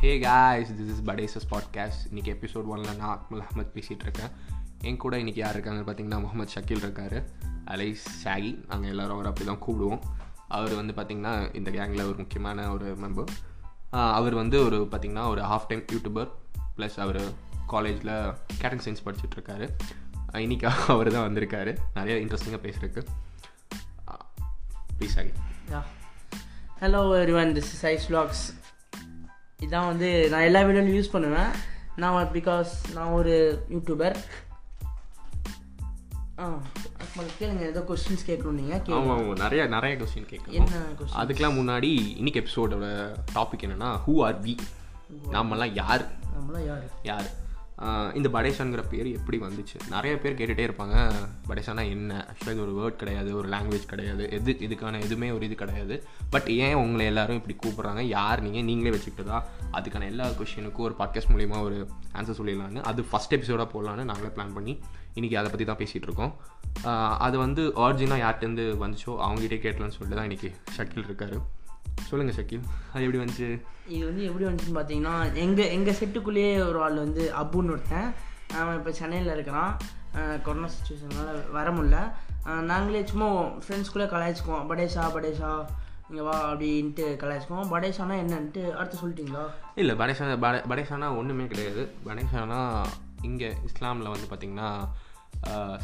Hey guys this is படேசஸ் podcast இன்றைக்கி episode ஒனில் நான் அக்மல் அஹமத் பேசிகிட்டு இருக்கேன். என் கூட இன்றைக்கி யார் இருக்காங்க பார்த்தீங்கன்னா முகமது ஷக்கீல் இருக்கார். அலை ஷாகி. நாங்கள் எல்லோரும் அவர் அப்படி தான் கூப்பிடுவோம். அவர் வந்து பார்த்திங்கன்னா இந்த கேங்கில் ஒரு முக்கியமான ஒரு மெம்பர் அவர் வந்து ஒரு பார்த்திங்கன்னா ஒரு ஹாஃப் டைம் யூடியூபர் ப்ளஸ் அவர் காலேஜில் கேட்டன் சயின்ஸ் படிச்சுட்ருக்காரு இன்றைக்கி அவர் தான் வந்திருக்காரு. நிறைய இன்ட்ரெஸ்டிங்காக பேசுகிறக்கு ப்ளீஸ் ஆகி hello everyone this is ஐஸ் vlogs. இதான் வந்து நான் எல்லா வீடியோலையும் யூஸ் பண்ணுவேன். நான் பிகாஸ் நான் ஒரு யூடியூபர் கேளுங்க ஏதோ கொஸ்டின்ஸ் கேட்கணும் நீங்கள் ஆமாம் ஆமாம் நிறைய நிறைய கொஸ்டின் கேட்கணும். என்ன கொஸ்டின் அதுக்கெல்லாம் முன்னாடி இன்னைக்கு எபிசோடோட டாபிக் என்னன்னா ஹூ ஆர் வி நாமெல்லாம் யார்? நம்மளாம் யார்? யார்? இந்த படேஷாங்கிற பேர் எப்படி வந்துச்சு? நிறைய பேர் கேட்டுகிட்டே இருப்பாங்க படேஷானா என்ன? ஆக்சுவலாக இது ஒரு வேர்ட் கிடையாது ஒரு லாங்குவேஜ் கிடையாது எது இதுக்கான எதுவுமே ஒரு இது கிடையாது. பட் ஏன் உங்களை எல்லாரும் இப்படி கூப்பிட்றாங்க? யார் நீங்கள் நீங்களே வச்சுக்கிட்டதா அதுக்கான எல்லா கொஷினுக்கும் ஒரு பாட்காஸ்ட் மூலிமா ஒரு ஆன்சர் சொல்லிடலாங்க அது ஃபஸ்ட் எபிசோடாக போடலான்னு நாங்களே பிளான் பண்ணி இன்றைக்கி அதை பற்றி தான் பேசிகிட்டு இருக்கோம் அது வந்து ஆர்ஜினாக யார்கிட்டேருந்து வந்துச்சோ அவங்ககிட்டே கேட்டலான்னு சொல்லிட்டு தான் இன்றைக்கி ஷக்கில் இருக்காரு. சொல்லுங்கள் ஷக்கில். அது எப்படி வந்துச்சு? இது வந்து எப்படி வந்துச்சுன்னு பார்த்தீங்கன்னா எங்கள் எங்கள் செட்டுக்குள்ளேயே ஒரு ஆள் வந்து அப்புன்னு ஒருத்தன். அவன் இப்போ சென்னையில் இருக்கிறான். கொரோனா சுச்சுவேஷனால வர முடியல. அஹ் நாங்களே சும்மா ஃப்ரெண்ட்ஸ்குள்ளே கலாய்ச்சிக்குவோம். படேஷா படேஷா இங்கே வா அப்படின்ட்டு கலாய்ச்சிக்குவோம். படேஷானா என்னன்ட்டு அடுத்து சொல்லிட்டீங்களா? இல்லை படேஷா பட படேஷானா ஒன்றுமே கிடையாது. படேஷானா இங்கே இஸ்லாமில் வந்து பார்த்திங்கன்னா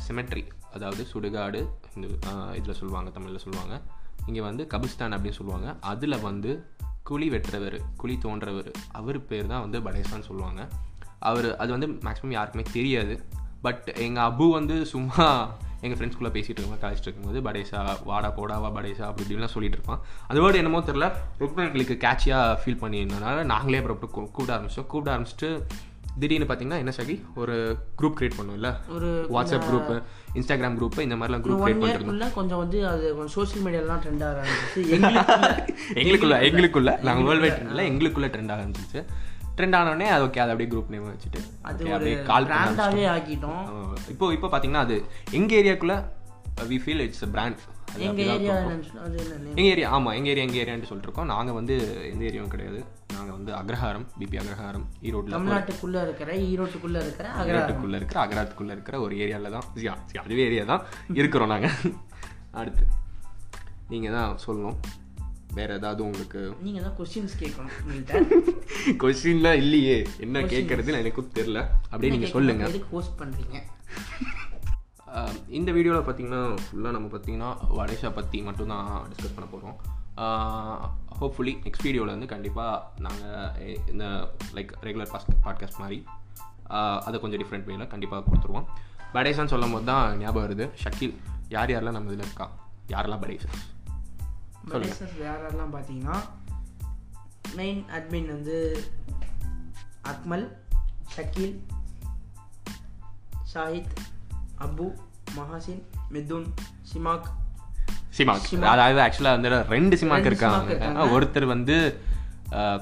சிமெட்ரி அதாவது சுடுகாடு இந்த இதில் சொல்லுவாங்க தமிழில் சொல்லுவாங்க. இங்கே வந்து கபிஸ்தான் அப்படின்னு சொல்லுவாங்க. அதில் வந்து குழி வெட்டுறவர் குழி தோன்றவர் அவர் பேர் தான் வந்து படேஷான்னு சொல்லுவாங்க. அவர் அது வந்து மேக்ஸிமம் யாருக்குமே தெரியாது. பட் எங்கள் அபு வந்து சும்மா எங்கள் ஃப்ரெண்ட்ஸ்குள்ளே பேசிகிட்டு இருக்காங்க கழிச்சிட்டு இருக்கும்போது படேஷா வாடா போடாவா படேஷா அப்படி இப்படிலாம் சொல்லிட்டு இருப்பான். அது வேர்டு என்னமோ தெரில ரொம்ப எங்களுக்கு கேட்சியாக ஃபீல் பண்ணியிருந்தனால நாங்களே அப்புறம் கூப்பிட ஆரம்பிச்சோம். கூப்பிட ஆரம்பிச்சிட்டு திடீர்னு பார்த்தீங்கன்னா என்ன சகி ஒரு குரூப் கிரியேட் பண்ணுவோம்ல ஒரு வாட்ஸ்அப் குரூப்பு இன்ஸ்டாகிராம் குரூப்பு இந்த மாதிரிலாம் குரூப் கிரியேட் பண்ணிருந்தோம் இயர்க்குள்ளே கொஞ்சம் வந்து அது கொஞ்சம் சோஷியல் மீடியாலாம் ட்ரெண்ட் ஆக ஆரம்பிச்சிச்சு. எங்களுக்குள்ள. எங்களுக்குள்ள நாங்கள் வேர்ல்டு வைட் ட்ரெண்டில் எங்களுக்குள்ள ட்ரெண்ட் ஆக ஆரம்பிச்சிச்சு. ட்ரெண்ட் ஆனோடனே அது ஓகே அதை அப்படியே குரூப் நேம் வச்சுட்டு. அது அப்படியே கால் பிராண்டாகவே ஆக்கிட்டோம். இப்போ இப்போ பார்த்தீங்கன்னா அது எங்கள் ஏரியாக்குள்ள வி ஃபீல் இட்ஸ் பிராண்ட் எங்கள் ஏரியா? எங்கள் ஏரியா ஆமாம் எங்கள் ஏரியா எங்கள் ஏரியான்னு சொல்லிட்டு இருக்கோம். நாங்கள் வந்து எந்த ஏரியாவும் கிடையாது. நாங்கள் வந்து அக்ரஹாரம் பிபி அக்ரஹாரம் ஈரோட்டில் தமிழ்நாட்டுக்குள்ளே இருக்கிற ஈரோட்டுக்குள்ளே இருக்கிற அகரா ஈரோட்டுக்குள்ளே இருக்கிற அகராத்துக்குள்ளே இருக்கிற ஒரு ஏரியாவில் தான் யா, சி, அதுவே ஏரியா தான் இருக்கிறோம் நாங்கள் அடுத்து நீங்கள் தான் சொல்லணும். வேறு ஏதாவது உங்களுக்கு நீங்கள் தான் கொஸ்டின்ஸ் கேட்கணும் கொஸ்டின்லாம் இல்லையே. என்ன கேட்கறதுன்னு எனக்கும் தெரில அப்படியே நீங்கள் சொல்லுங்கள் ஹோஸ்ட் பண்ணுறீங்க இந்த வீடியோவில் பார்த்தீங்கன்னா ஃபுல்லாக நம்ம பார்த்தீங்கன்னா வடேஷா பற்றி மட்டும்தான் டிஸ்கஸ் பண்ண போகிறோம் ஹோப்ஃபுல்லி நெக்ஸ்ட் வீடியோவில் வந்து கண்டிப்பாக நாங்கள் இந்த லைக் ரெகுலர் பாஸ்ட் பாட்காஸ்ட் மாதிரி அதை கொஞ்சம் டிஃப்ரெண்ட் வேல கண்டிப்பாக கொடுத்துருவோம். படேஷான்னு சொல்லும் போது தான் ஞாபகம் வருது. ஷக்கீல் யார் யாரெல்லாம் நம்ம இதில் இருக்கா? யாரெல்லாம் படேஷா படேசஸ் யார் யாரெல்லாம் பார்த்தீங்கன்னா மெயின் அட்மின் வந்து அக்மல் ஷக்கீல் ஷாஹித் அபு மஹாசின் மிதுன் சிமாக் சிமாக். அதாவது ஆக்சுவலாக வந்து ரெண்டு சிமாக் இருக்காங்க. ஒருத்தர் வந்து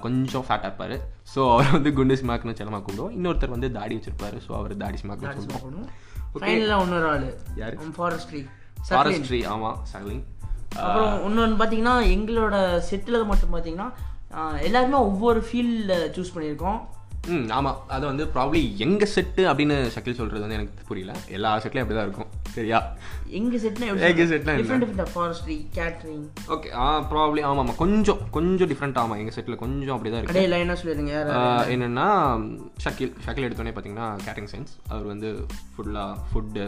கொஞ்சம் ஃபேட்டாக இருப்பார். ஸோ அவர் வந்து குண்டு சிமாக்னு செல்லமாக கூப்பிடுவோம் இன்னொருத்தர் வந்து தாடி வச்சிருப்பாரு. ஸோ அவர் தாடி சிமாக்னு சொல்லுவோம் ஃபைனலாக இன்னொரு ஆள். யாரு? ஃபாரஸ்ட்ரி ஃபாரஸ்ட்ரி ஆமாம் சகலிங் அப்புறம் இன்னொன்று பார்த்தீங்கன்னா எங்களோட செட்டில் மட்டும் பார்த்தீங்கன்னா எல்லாருமே ஒவ்வொரு ஃபீல்டில் சூஸ் பண்ணியிருக்கோம். ம் ஆமாம் அது வந்து ப்ராப்ளி எங்கள் செட்டு அப்படின்னு ஷக்கில் சொல்கிறது வந்து எனக்கு புரியல. எல்லா செட்லையும் அப்படி தான் இருக்கும். சரியா எங்கள் செட்னா எங்க என்ன? Different different forestry catering okay ஆ ப்ராப்ளி ஆமாம் ஆமாம் கொஞ்சம் கொஞ்சம் டிஃப்ரெண்ட் ஆமாம் எங்கள் செட்டில் கொஞ்சம் அப்படி தான் இருக்கு சொல்லிடுங்க யார் ஆஹ் என்னன்னா ஷக்கில் ஷக்கில் எடுத்தோடனே பார்த்தீங்கன்னா கேட்டரிங் சயின்ஸ் அவர் வந்து ஃபுல்லாக ஃபுட்டு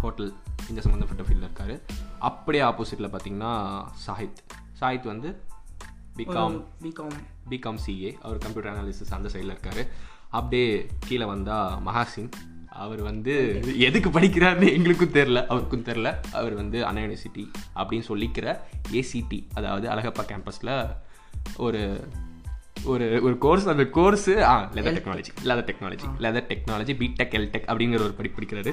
ஹோட்டல் இந்த சம்மந்தப்பட்ட ஃபீல்டில் இருக்கார். அப்படியே ஆப்போசிட்டில் பார்த்தீங்கன்னா சாஹித். சாஹித் வந்து பிகாம் பிகாம் பிகாம் சிஏ அவர் கம்ப்யூட்டர் அனாலிசிஸ் அந்த சைடில் இருக்கார். அப்படியே கீழே வந்தால் மகாசின் அவர் வந்து எதுக்கு படிக்கிறாருன்னு எங்களுக்கும் தெரில அவருக்கும் தெரில அவர் வந்து அண்ணா யூனிவர்சிட்டி அப்படின்னு சொல்லிக்கிற ஏசிடி அதாவது அழகப்பா கேம்பஸில் ஒரு ஒரு ஒரு கோர்ஸ் அந்த கோர்ஸு ஆ leather technology leather technology leather technology BTech LTech அப்படிங்கிற ஒரு படி படிக்கிறாரு.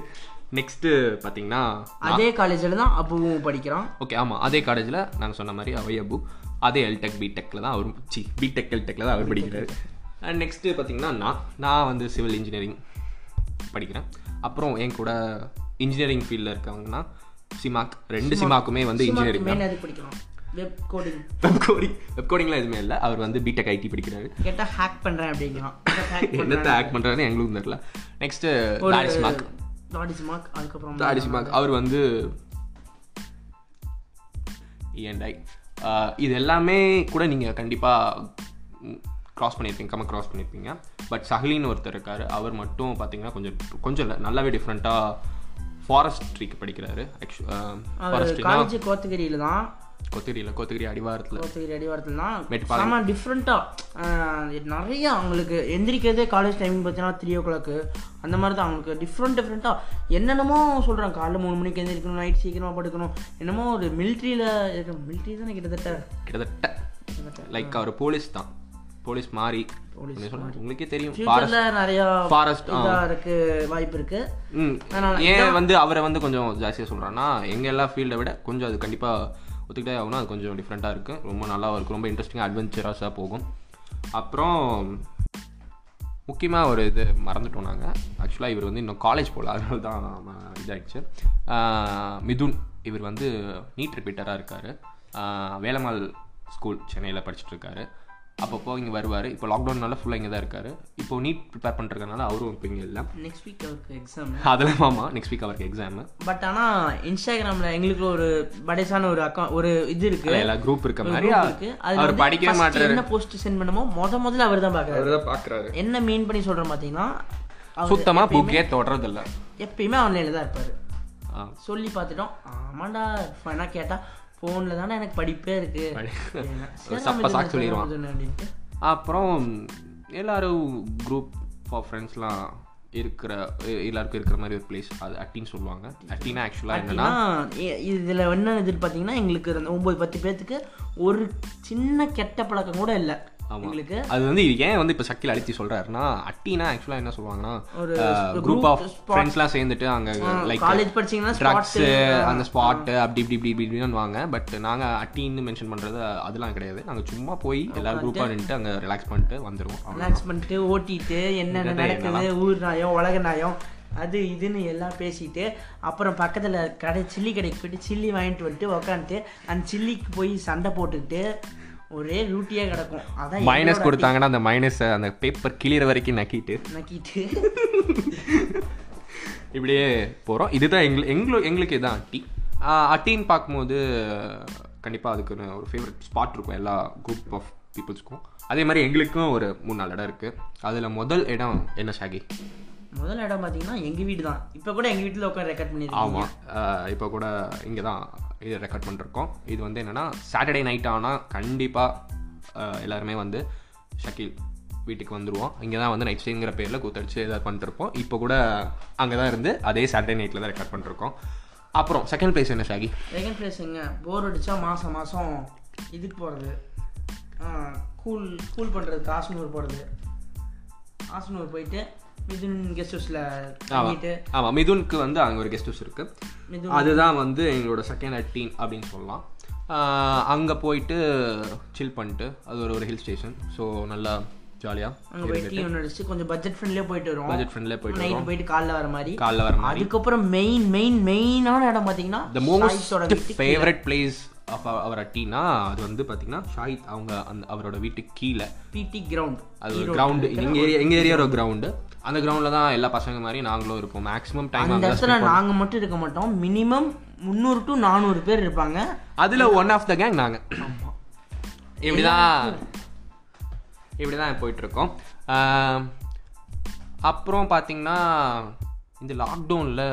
நெக்ஸ்ட்டு பார்த்தீங்கன்னா அதே காலேஜில் தான் அப்புவும் படிக்கிறான். ஓகே ஆமாம் அதே காலேஜில் நாங்கள் சொன்ன மாதிரி அவை அபு. அதே எல்டெக் பிடெக்கில் தான் அவர் சி பிடெக் எல்டெக்கில் தான் அவர் படிக்கிறாரு. அண்ட் நெக்ஸ்ட்டு பார்த்தீங்கன்னா நான் நான் வந்து சிவில் இன்ஜினியரிங் படிக்கிறேன். அப்புறம் என் கூட இன்ஜினியரிங் ஃபீல்டில் இருக்கவங்கன்னா சிமாக் ரெண்டு சிமாக்குமே வந்து engineering web coding web coding web கோடிங்லாம் எதுவுமே இல்லை. அவர் வந்து பிடெக் ஐடி படிக்கிறாரு. கேட்டால் ஹேக் பண்ணுறேன் அப்படிங்கிறான். ஹேக் என்னத்தை ஆக்ட் பண்ணுறாருன்னு எங்களுக்கும் தெரியல. நெக்ஸ்ட்டு தாரிஸ் மார்க் தாடிஸ் மார்க் அதுக்கப்புறம் தாரிஸ் மார்க் அவர் வந்து ஐ இது எல்லாமே கூட நீங்கள் கண்டிப்பாக க்ராஸ் பண்ணியிருப்பீங்க கம்ம க்ராஸ் பண்ணியிருப்பீங்க. பட் சஹலின்னு ஒருத்தர் இருக்கார் அவர் மட்டும் பார்த்தீங்கன்னா கொஞ்சம் கொஞ்சம் இல்லை நல்லாவே டிஃப்ரெண்ட்டாக ஃபாரஸ்ட்ரிக்கு படிக்கிறாரு. காலேஜ் கோத்தகிரியில தான். கொத்தகிரியில் கொத்தகிரி அடிவாரத்தில். கோத்தகிரி அடிவாரத்தில் தான். செம்ம டிஃப்ரெண்ட்டாக நிறைய அவங்களுக்கு எந்திரிக்கிறதே காலேஜ் டைமிங் பார்த்தீங்கன்னா த்ரீ ஓ கிளாக்கு அந்த மாதிரி தான் அவங்களுக்கு டிஃப்ரெண்ட் டிஃப்ரெண்ட்டாக என்னென்னமோ சொல்கிறாங்க காலைல மூணு மணிக்கு எந்திரிக்கணும் நைட் சீக்கிரமாக படுக்கணும். என்னமோ ஒரு மிலிட்ரியில் இருக்க மிலிட்ரி தானே கிட்டத்தட்ட? கிட்டத்தட்ட. லைக் அவர் போலீஸ் தான். போலீஸ் மாறி? உங்களுக்கே தெரியும். நிறையா ஃபாரஸ்ட் இருக்கு வாய்ப்பு இருக்கு. ஏன் வந்து அவரை வந்து கொஞ்சம் ஜாஸ்தியாக சொல்கிறான்னா எங்கள் எல்லா ஃபீல்டை விட கொஞ்சம் அது கண்டிப்பாக ஒத்துக்கிட்டே ஆகணும். அது கொஞ்சம் டிஃப்ரெண்ட்டாக இருக்குது ரொம்ப நல்லா இருக்கும் ரொம்ப இன்ட்ரெஸ்டிங்காக அட்வென்ச்சரஸாக போகும். அப்புறம் முக்கியமாக ஒரு இது மறந்துட்டோம் நாங்கள் ஆக்சுவலாக இவர் வந்து இன்னும் காலேஜ் போகல அதனால தான் இதாகிடுச்சு மிதுன். இவர் வந்து நீட் ரிப்பீட்டராக இருக்கார். வேலம்மாள் ஸ்கூல் சென்னையில் படிச்சுட்டு இருக்காரு. அப்பப்போ இங்கே வருவார். இப்போ லாக்டவுன்னால ஃபுல்லாக இங்கே தான் இருக்கார். இப்போ நீட் ப்ரிப்பேர் பண்ணுறதுனால அவரும் இப்போ இங்கே இல்லை. நெக்ஸ்ட் வீக் அவருக்கு எக்ஸாம் அதெல்லாம் ஆமாம் நெக்ஸ்ட் வீக் அவருக்கு எக்ஸாமு பட் ஆனால் இன்ஸ்டாகிராமில் எங்களுக்கு ஒரு படேஸான ஒரு அக்கௌண்ட் ஒரு இது இருக்கு. எல்லா குரூப் இருக்க மாதிரி. இருக்கு. அவர் படிக்கவே first மாட்டாரு என்ன போஸ்ட் சென்ட் பண்ணமோ முத முதல்ல அவர் தான் பார்க்குறாரு அவர் தான் பார்க்குறாரு என்ன மீன் பண்ணி சொல்கிறேன் பார்த்தீங்கன்னா சுத்தமாக புக்கே தொடறதில்ல. எப்பயுமே ஆன்லைனில் தான் இருப்பார். சொல்லி பார்த்துட்டோம். ஆமாண்டா ஃபைனாக கேட்டால் ஃபோனில் தானே எனக்கு படிப்பே இருக்கு. அப்படின்னா, சரி, சப்ப சாக்கு சொல்லிடுவான். அப்புறம் எல்லாரும் குரூப் ஃபார் ஃப்ரெண்ட்ஸ்லாம் இருக்கிற எல்லாருக்கும் இருக்கிற மாதிரி ஒரு பிளேஸ் அது அட்டின்னு சொல்லுவாங்க. அட்டினா ஆக்சுவலாக என்னன்னா இதுல என்ன இது பார்த்தீங்கன்னா எங்களுக்கு அந்த ஒன்பது பத்து பேர்த்துக்கு ஒரு சின்ன கெட்ட பழக்கம் கூட இல்லை. எங்களுக்கு? அது வந்து இது ஏன் வந்து இப்போ சக்கில் அடித்து சொல்கிறாருன்னா அட்டினா ஆக்சுவலாக என்ன சொல்லுவாங்கன்னா ஒரு குரூப் ஆஃப் ஃப்ரெண்ட்ஸ்லாம் சேர்ந்துட்டு அங்கே லைக் காலேஜ் படிச்சீங்கன்னா ட்ரக்ஸு அந்த ஸ்பாட்டு அப்படி இப்படி இப்படி இப்படி இப்படின்னு வாங்க. பட் நாங்கள் அட்டின்னு மென்ஷன் பண்ணுறது அதெல்லாம் கிடையாது. நாங்கள் சும்மா போய் எல்லாரும் குரூப்பாக நின்றுட்டு அங்கே ரிலாக்ஸ் பண்ணிட்டு வந்துடுவோம். ரிலாக்ஸ் பண்ணிட்டு ஓட்டிட்டு என்னென்ன நடக்குது ஊர் நாயம் உலக நாயம் அது இதுன்னு எல்லாம் பேசிட்டு அப்புறம் பக்கத்தில் கடை சில்லி கடைக்கு போயிட்டு சில்லி வாங்கிட்டு வந்துட்டு உக்காந்துட்டு அந்த சில்லிக்கு போய் சண்டை போட்டுக்கிட்டு ஒரே ரூட்டியாக கிடக்கும். அதான் மைனஸ் கொடுத்தாங்கன்னா அந்த மைனஸை அந்த பேப்பர் கிளியற வரைக்கும் நக்கிட்டு. நக்கிட்டு. இப்படியே போகிறோம் இதுதான் எங்களுக்கு எங்களுக்கு எங்களுக்கு இதான் அட்டி. அட்டின்னு பார்க்கும்போது கண்டிப்பாக அதுக்குன்னு ஒரு ஃபேவரட் ஸ்பாட் இருக்கும். எல்லா குரூப் ஆஃப் பீப்புள்ஸ்க்கும் அதே மாதிரி எங்களுக்கும் ஒரு மூணு நாலு இடம் இருக்குது அதில் முதல் இடம் என்ன ஷாகி? முதல் இடம் பார்த்தீங்கன்னா எங்கள் வீடு தான். இப்போ கூட எங்கள் வீட்டில் உட்காந்து ரெக்கார்ட் பண்ணியிருக்கோம் ஆமாம் இப்போ கூட இங்கே தான் இது ரெக்கார்ட் பண்ணிருக்கோம். இது வந்து என்னென்னா சாட்டர்டே நைட் ஆனால் கண்டிப்பாக எல்லாருமே வந்து ஷக்கீல் வீட்டுக்கு வந்துடுவோம் இங்கே தான் வந்து நைட் ஸ்டேங்கிற பேரில் கூத்தடிச்சு ஏதாவது பண்ணிட்டுருப்போம் இப்போ கூட அங்கே தான் இருந்து அதே சாட்டர்டே நைட்டில் தான் ரெக்கார்ட் பண்ணிருக்கோம். அப்புறம் செகண்ட் பிளேஸ் என்ன ஷாகி? செகண்ட் பிளேஸ் எங்க? போர் அடிச்சா மாதம் மாதம் இதுக்கு போகிறது கூல் கூல் பண்ணுறதுக்கு ஆசனூர் போகிறது ஆசனூர் போயிட்டு மிதுன் கெஸ்ட் ஹவுஸில் தங்கிட்டு ஆமாம் மிதுனுக்கு வந்து அங்கே ஒரு கெஸ்ட் ஹவுஸ் இருக்குது அதுதான் வந்து எங்களோட செகண்ட் அட்டீன் அப்படின்னு சொல்லலாம். அங்கே போயிட்டு சில் பண்ணிட்டு அது ஒரு ஒரு ஹில் ஸ்டேஷன் ஸோ நல்லா ஜாலியாக அங்கே போய் டீ ஒன்று அடிச்சு கொஞ்சம் பட்ஜெட் ஃப்ரெண்ட்லியாக போயிட்டு வருவோம். பட்ஜெட் ஃப்ரெண்ட்லேயே போயிட்டு நைட் போயிட்டு காலைல வர மாதிரி. காலைல வர மாதிரி. அதுக்கப்புறம் மெயின் மெயின் மெயினான இடம் பார்த்தீங்கன்னா the most favourite place of அவர் அட்டினா அது வந்து பார்த்தீங்கன்னா ஷாஹித் அவங்க அந்த அவரோட வீட்டுக்கு கீழே. பிடி கிரவுண்ட் அது ஒரு கிரவுண்டு எங்கள் ஏரியா எங்கள் ஏரியா ஒரு கிரவுண்டு அந்த கிரவுண்டில் தான் எல்லா பசங்க மாதிரி நாங்களும் இருப்போம். மேக்ஸிமம் டைம் அந்த இடத்துல நாங்க மட்டும் இருக்க மாட்டோம். மினிமம் முந்நூறு டு நானூறு பேர் இருப்பாங்க. அதில் ஒன் ஆஃப் த கேங் நாங்கள் இப்படிதான். இப்படிதான் போயிட்டு இருக்கோம் ஆம், அப்புறம் பார்த்தீங்கன்னா இந்த லாக்டவுனில்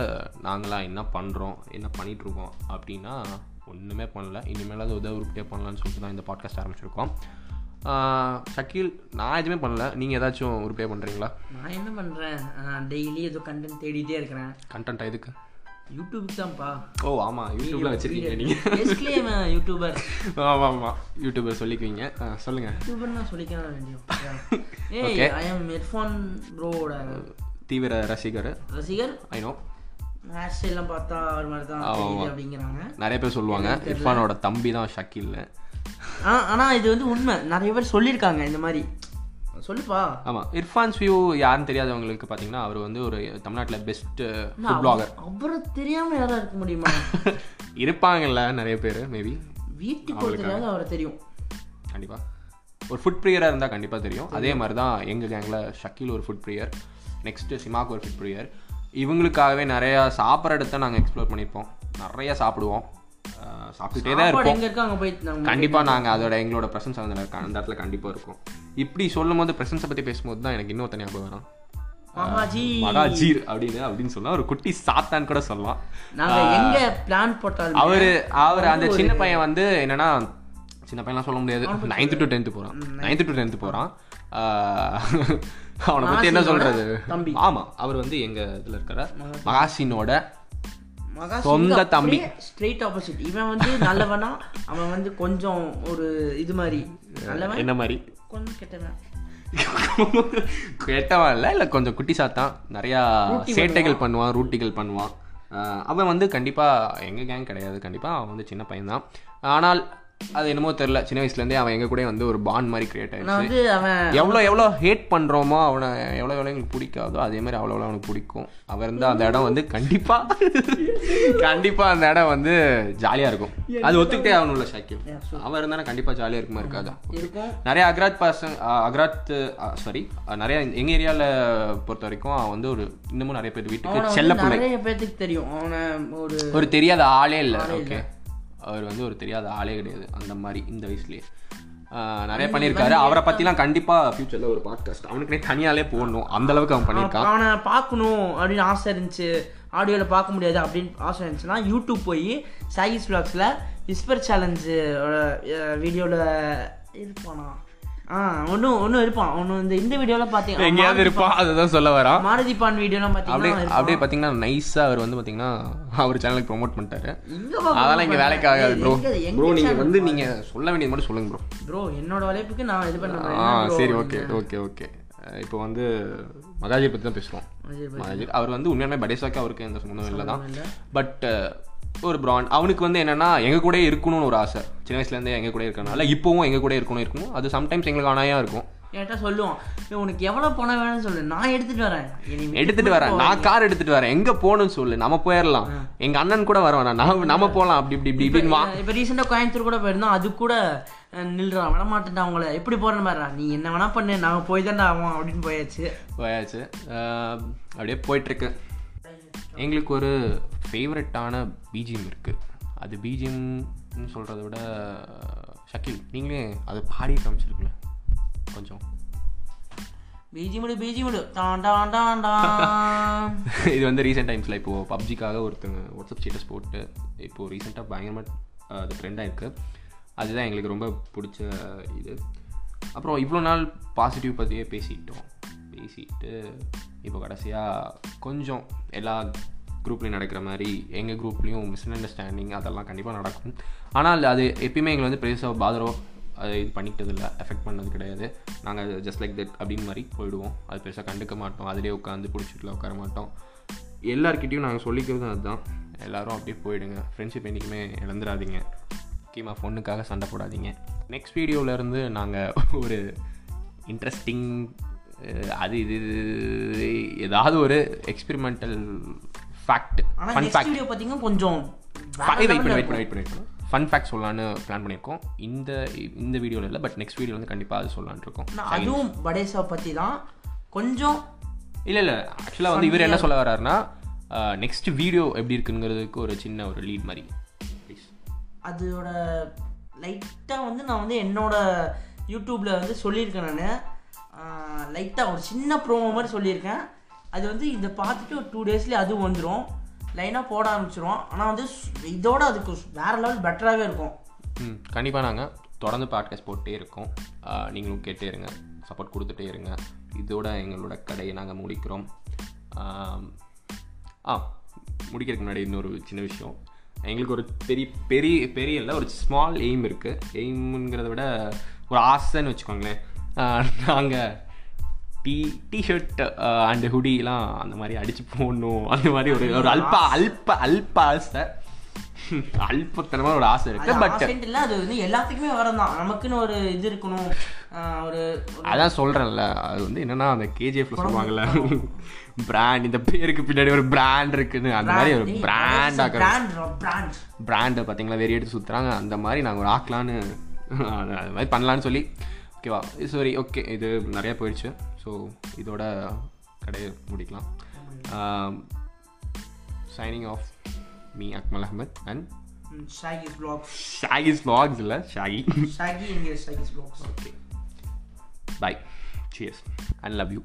நாங்களாம் என்ன பண்ணுறோம் என்ன பண்ணிட்டு இருக்கோம் அப்படின்னா ஒன்றுமே பண்ணல. இனிமேல் அது உதவி உருப்படியாக பண்ணலான்னு சொல்லிட்டு தான் இந்த பாட்காஸ்ட் ஆரம்பிச்சிருக்கோம். ஷக்கீல் நான் எதுவுமே பண்ணல. நீங்கள் ஏதாச்சும் உருப்படியாக பண்ணுறீங்களா நான் என்ன பண்றேன்? டெய்லி ஏதோ கண்டென்ட் தேடிட்டே இருக்கிறேன். கண்டென்ட் எதுக்கு? யூடியூபுக்கு தான்ப்பா. ஓ ஆமாம் யூடியூப்ல வச்சுருக்கீங்க நீங்கள் யூடியூபர் ஆமாம் ஆமாம் யூடியூபர் சொல்லிக்குவீங்க. சொல்லுங்கள் யூடியூபர் நான் சொல்லிக்க வேண்டியும் ஏய் ஐ எம் இர்ஃபான் ப்ரோவோட தீவிர ரசிகர். ரசிகர்? ஐ நோ ஹேர் ஸ்டைல்லாம் பார்த்தா ஒரு மாதிரி தான் அப்படிங்கிறாங்க. நிறைய பேர் சொல்லுவாங்க இர்ஃபானோட தம்பி தான் ஷக்கீல் ஆ ஆனா இது வந்து உண்மை. நிறைய பேர் சொல்லியிருக்காங்க இந்த மாதிரி. சொல்லுப்பா. ஆமாம் இர்ஃபான்ஸ் வியூ யாருன்னு தெரியாதவங்களுக்கு பார்த்தீங்கன்னா அவர் வந்து ஒரு தமிழ்நாட்டில் பெஸ்ட் பிளாகர் அவரை தெரியாம யாரா இருக்க முடியுமா? இருப்பாங்கல்ல நிறைய பேர் மேபி வீட்டுக்கு ஒருத்தராவது அவரை தெரியும். கண்டிப்பாக ஒரு ஃபுட் ப்ரியராக இருந்தால் கண்டிப்பாக தெரியும். அதே மாதிரி தான் எங்கள் கேங்கில் ஷக்கீல் ஒரு ஃபுட் ப்ரியர் நெக்ஸ்ட்டு சிமாக் ஒரு ஃபுட் ப்ரியர் இவங்களுக்காகவே நிறையா சாப்பிட்ற இடத்த நாங்கள் எக்ஸ்ப்ளோர் பண்ணியிருப்போம். நிறைய சாப்பிடுவோம். சாப்பிட்டுட்டே தான் இருப்போம். கண்டிப்பாக நாங்கள் அதோட எங்களோட ப்ரெசன்ஸ் அந்த அந்த இடத்துல கண்டிப்பாக இருக்கும். இப்படி சொல்லும் போது ப்ரெசன்ஸை பற்றி பேசும்போது தான் எனக்கு இன்னொருத்த ஞாபகம் வரும் மகாஜி. மகாஜீர் அப்படின்னு அப்படின்னு சொல்லலாம். ஒரு குட்டி சாத்தான் கூட சொல்லலாம். எங்க பிளான் போட்டாலும் அவரு அவர் அந்த சின்ன பையன் வந்து என்னன்னா சின்ன பையன்லாம் சொல்ல முடியாது. நைன்த்து டு டென்த்து போறான். நைன்த்து டு டென்த்து போறான். அவனை பத்தி என்ன சொல்றது? தம்பி. ஆமா அவர் வந்து எங்க இதுல இருக்கிற மகாசினோட சொந்த தம்பி. ஸ்ட்ரெயிட் ஆப்போசிட் இவன் வந்து நல்லவனா? அவன் வந்து கொஞ்சம் ஒரு இது மாதிரி. நல்லவன்? என்ன மாதிரி? கொஞ்சம் கெட்டவன். கேட்டவன் இல்லை இல்லை கொஞ்சம் குட்டி சாத்தான். நிறையா சேட்டைகள் பண்ணுவான். ரூட்டிகள் பண்ணுவான். அவன் வந்து கண்டிப்பாக எங்கள் கேங் கிடையாது. கண்டிப்பாக அவன் வந்து சின்ன பையன் தான் ஆனால் அது என்னமோ தெரில சின்ன வயசுலேருந்தே அவன் எங்கள் கூட வந்து ஒரு பாண்ட் மாதிரி கிரியேட் ஆயிடுச்சு. நான் வந்து அவன் எவ்வளோ எவ்வளோ ஹேட் பண்ணுறோமோ அவனை எவ்வளோ எவ்வளோ எங்களுக்கு பிடிக்காதோ அதே மாதிரி அவ்வளோ எவ்வளோ அவனுக்கு பிடிக்கும். அவர் இருந்தால் அந்த இடம் வந்து கண்டிப்பாக கண்டிப்பாக அந்த இடம் வந்து ஜாலியாக இருக்கும். அது ஒத்துக்கிட்டே ஆகணும்ல ஷாக்கில் அவன் இருந்தானா கண்டிப்பாக ஜாலியாக இருக்குமா இருக்காதா. நிறைய அக்ராத் பர்சன் அக்ராத் சாரி நிறைய எங்கள் ஏரியாவில் பொறுத்த வரைக்கும் அவன் வந்து ஒரு இன்னமும் நிறைய பேர் அவனை வீட்டுக்கு செல்ல பிள்ளை நிறைய பேத்துக்கு தெரியும். அவனை ஒரு ஒரு தெரியாத ஆளே இல்லை. ஓகே அவர் வந்து ஒரு தெரியாத ஆளே கிடையாது அந்த மாதிரி இந்த வயசுலயே. நிறைய பண்ணியிருக்காரு. அவரை பற்றிலாம் கண்டிப்பாக ஃபியூச்சரில் ஒரு பாட்காஸ்ட் அவனுக்குனே தனியாலே போடணும். அந்த அளவுக்கு அவன் பண்ணியிருக்கான் அவனை பார்க்கணும் அப்படின்னு ஆசை இருந்துச்சு. ஆடியோவில் பார்க்க முடியாது அப்படின்னு ஆசை இருந்துச்சுன்னா யூடியூப் போய் சாகிஸ் vlogsல விஸ்பர் சேலஞ்சு வீடியோவில் இருப்பானா ஒன்றும் ஒன்றும் இருப்பான். ஒன்று இந்த இந்த வீடியோவில் பார்த்தீங்கன்னா எங்கேயாவது இருப்பான் அதுதான் சொல்ல வரான். மாருதி பான் வீடியோலாம் அப்படியே பார்த்தீங்கன்னா அப்படியே பார்த்தீங்கன்னா நைஸாக அவர் வந்து பார்த்தீங்கன்னா அவர் சேனலுக்கு ப்ரோமோட் பண்ணிட்டாரு. அதெல்லாம் இங்கே வேலைக்கு ஆகாது ப்ரோ ப்ரோ நீங்கள் வந்து நீங்கள் சொல்ல வேண்டியது மட்டும் சொல்லுங்க ப்ரோ ப்ரோ என்னோட வளைப்புக்கு நான் இது பண்ண ஆ சரி ஓகே ஓகே ஓகே இப்போ வந்து மகாஜி பற்றி தான் பேசுகிறோம் மகாஜி அவர் வந்து உண்மையாலுமே படேசாக்கு அவருக்கு எந்த சம்மந்தம் இல்லை தான். பட் ஒரு பிராண்ட் அவனுக்கு வந்து என்னன்னா எங்க கூட இருக்கணும்னு ஒரு ஆசை. சின்ன வயசுலேருந்தே எங்க கூட இருக்கனால இப்போவும் எங்க கூட இருக்கணும் இருக்கணும். அது சம்டைம்ஸ் எங்களுக்கு ஆனாயா இருக்கும். என்கிட்ட சொல்லுவான் "ஏய், உனக்கு எவ்வளோ பணம் வேணும்னு சொல்லு. நான் எடுத்துட்டு வரேன். எடுத்துட்டு வரேன். நான் கார் எடுத்துட்டு வரேன். எங்க போகணும்னு சொல்லு. நம்ம போயிடலாம் எங்க அண்ணன் கூட வர வேணாம். நம்ம போகலாம் அப்படி இப்படி இப்படி இப்படின்னு இப்போ ரீசெண்டாக கோயம்புத்தூர் கூட போயிருந்தோம். அது கூட நில்றான் விட மாட்டேன்டா அவங்கள. எப்படி போறேன்னு பாரு. நீ என்ன வேணா பண்ணு. நாங்கள் போய் தான்டா ஆகும் அப்படின்னு போயாச்சு. போயாச்சு. அப்படியே போயிட்டுருக்கு எங்களுக்கு ஒரு ஃபேவரட்டான பிஜிஎம் இருக்குது அது பிஜிஎம்னு சொல்கிறத விட ஷக்கில் நீங்களே அதை பாடி காமிச்சிருக்கல கொஞ்சம். பீஜி முடு பீஜி முடு டான் டான் டான் டான். இது வந்து ரீசெண்ட் டைம்ஸில் இப்போது பப்ஜிக்காக ஒருத்தங்க வாட்ஸ்அப் ஸ்டேட்டஸ் போட்டு இப்போது ரீசெண்டாக பயங்கரமாக அது ட்ரெண்டாக இருக்குது அதுதான் எங்களுக்கு ரொம்ப பிடிச்ச இது. அப்புறம் இவ்வளோ நாள் பாசிட்டிவ் பற்றியே பேசிட்டோம். பேசிட்டு இப்போ கடைசியாக கொஞ்சம் எல்லா குரூப்லேயும் நடக்கிற மாதிரி எங்கள் குரூப்லேயும் மிஸ் அண்டர்ஸ்டாண்டிங் அதெல்லாம் கண்டிப்பாக நடக்கும். ஆனால் அது எப்பயுமே எங்களை வந்து பெருசாக பாதரோ அது இது பண்ணிக்கிட்டது இல்லை. எஃபெக்ட் பண்ணது கிடையாது. நாங்கள் ஜஸ்ட் லைக் தட் அப்படின்னு மாதிரி போயிடுவோம். அது பெருசாக கண்டுக்க மாட்டோம். அதிலே உட்காந்து பிடிச்சிட்டுல உட்கார மாட்டோம். எல்லாருக்கிட்டையும் நாங்கள் சொல்லிக்கிறதும் அதுதான். எல்லோரும் அப்படியே போயிடுங்க. ஃப்ரெண்ட்ஷிப் என்றைக்குமே இழந்துடாதீங்க. முக்கியமாக பொண்ணுக்காக சண்டை போடாதீங்க. நெக்ஸ்ட் வீடியோவிலேருந்து நாங்கள் ஒரு இன்ட்ரெஸ்டிங் அது இது ஏதாவது ஒரு எக்ஸ்பெரிமெண்டல் ஃபேக்ட் ஃபன் ஃபேக்ட் பார்த்தீங்கன்னா கொஞ்சம் வெயிட் பண்ணி வெயிட் பண்ணி வெயிட் பண்ணிருக்கோம் ஃபன் ஃபேக்ட் சொல்லலான்னு பிளான் பண்ணியிருக்கோம். இந்த இந்த வீடியோவில் இல்லை பட் நெக்ஸ்ட் வீடியோ வந்து கண்டிப்பாக அது சொல்லலான்னு இருக்கோம். அதுவும் படேசா பற்றி தான் கொஞ்சம் இல்லை இல்லை. ஆக்சுவலாக வந்து இவர் என்ன சொல்ல வர்றாருன்னா நெக்ஸ்ட் வீடியோ எப்படி இருக்குங்கிறதுக்கு ஒரு சின்ன ஒரு லீட் மாதிரி. ப்ளீஸ் அதோட லைட்டாக வந்து நான் வந்து என்னோட யூடியூப்பில் வந்து சொல்லியிருக்கேன் நான். லைட்டாக ஒரு சின்ன ப்ரோமோ மாதிரி சொல்லியிருக்கேன். அது வந்து இதை பார்த்துட்டு ஒரு டூ டேஸ்லேயே அதுவும் வந்துடும் லைனாக போட ஆரம்பிச்சிரும். ஆனால் வந்து இதோட அதுக்கு வேறு லெவல் பெட்டராகவே இருக்கும். ம் கண்டிப்பாக நாங்கள் தொடர்ந்து பாட்காஸ்ட் போட்டே இருக்கோம். நீங்களும் கேட்டே இருங்க. சப்போர்ட் கொடுத்துட்டே இருங்க. இதோட எங்களோட கடையை நாங்கள் முடிக்கிறோம். ஆ முடிக்கிறதுக்கு முன்னாடி இன்னொரு சின்ன விஷயம். எங்களுக்கு ஒரு பெரிய பெரிய பெரிய இல்லை ஒரு ஸ்மால் எய்ம் இருக்குது எய்முங்கிறத விட ஒரு ஆசைன்னு வச்சுக்கோங்களேன். நாங்கள் டி டிஷர்ட் அண்ட் ஹுடிலாம் அந்த மாதிரி அடிச்சு போடணும். அந்த மாதிரி ஒரு ஒரு அல்ப அல்ப அல்ப ஆசை. அல்பத்தனமான ஒரு ஆசை அது இருக்குது பட் இல்லை அது வந்து எல்லாத்துக்குமே வரதான். நமக்குன்னு ஒரு இது இருக்கணும். ஒரு அதான் சொல்கிறேன்ல அது வந்து என்னன்னா அந்த கேஜிஎஃப்ல சொல்லுவாங்கல்ல. பிராண்ட் இந்த பேருக்கு பின்னாடி ஒரு பிராண்ட் இருக்குன்னு. அந்த மாதிரி ஒரு பிராண்ட் பிராண்ட் பிராண்ட் பார்த்தீங்களா வெறி எடுத்து சுற்றுறாங்க அந்த மாதிரி நாங்கள் ஒரு ஆக்கலான்னு அது மாதிரி பண்ணலான்னு சொல்லி. ஓகேவா சரி ஓகே இது நிறையா போயிடுச்சு. ஸோ இதோட கடையை முடிக்கலாம். Signing off me Akmal Ahmed and Shaki's vlogs Shaki's vlogs. இல்லை ஷாகி ஷாகி இங்கே Shaki's vlogs okay bye cheers and love you